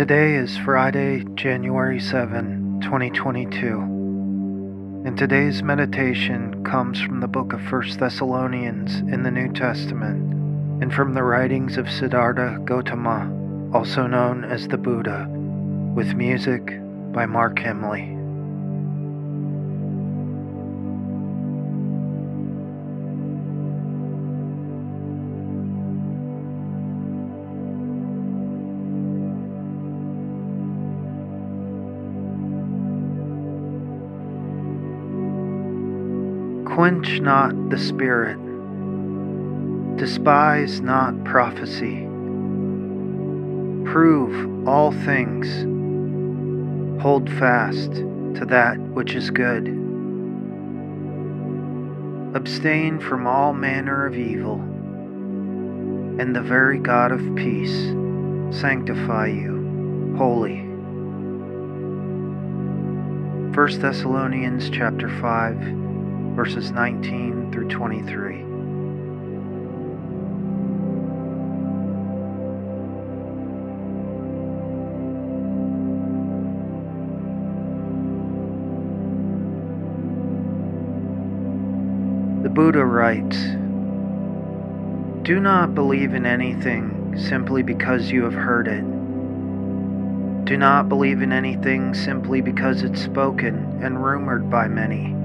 Today is Friday, January 7, 2022. And today's meditation comes from the book of 1 Thessalonians in the New Testament and from the writings of Siddhartha Gautama, also known as the Buddha, with music by Mark Hemley. Quench not the Spirit, despise not prophecy, prove all things, hold fast to that which is good. Abstain from all manner of evil, and the very God of peace sanctify you wholly. 1 Thessalonians chapter 5 verses 19 through 23. The Buddha writes Do not believe in anything simply because you have heard it. Do not believe in anything simply because it's spoken and rumored by many.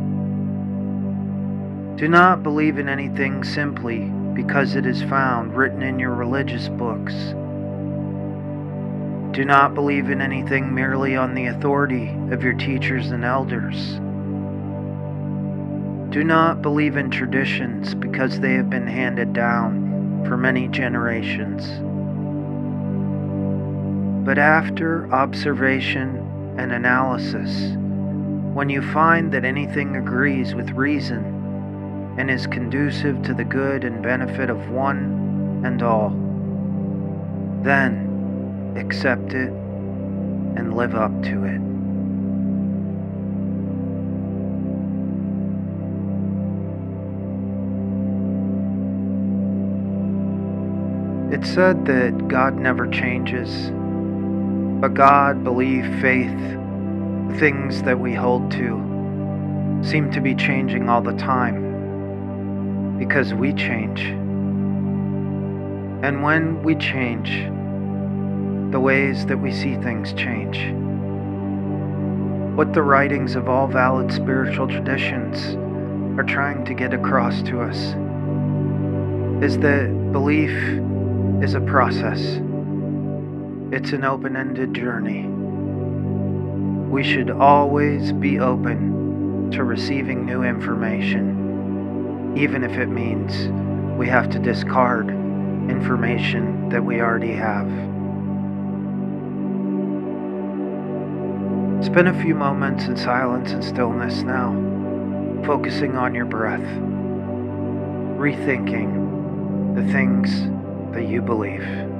Do not believe in anything simply because it is found written in your religious books. Do not believe in anything merely on the authority of your teachers and elders. Do not believe in traditions because they have been handed down for many generations. But after observation and analysis, when you find that anything agrees with reason, and is conducive to the good and benefit of one and all. Then accept it and live up to it. It's said that God never changes, but God, belief, faith, things that we hold to, seem to be changing all the time because we change. And when we change, the ways that we see things change. What the writings of all valid spiritual traditions are trying to get across to us is that belief is a process, it's an open ended journey. We should always be open to receiving new information even if it means we have to discard information that we already have. Spend a few moments in silence and stillness now, focusing on your breath, rethinking the things that you believe.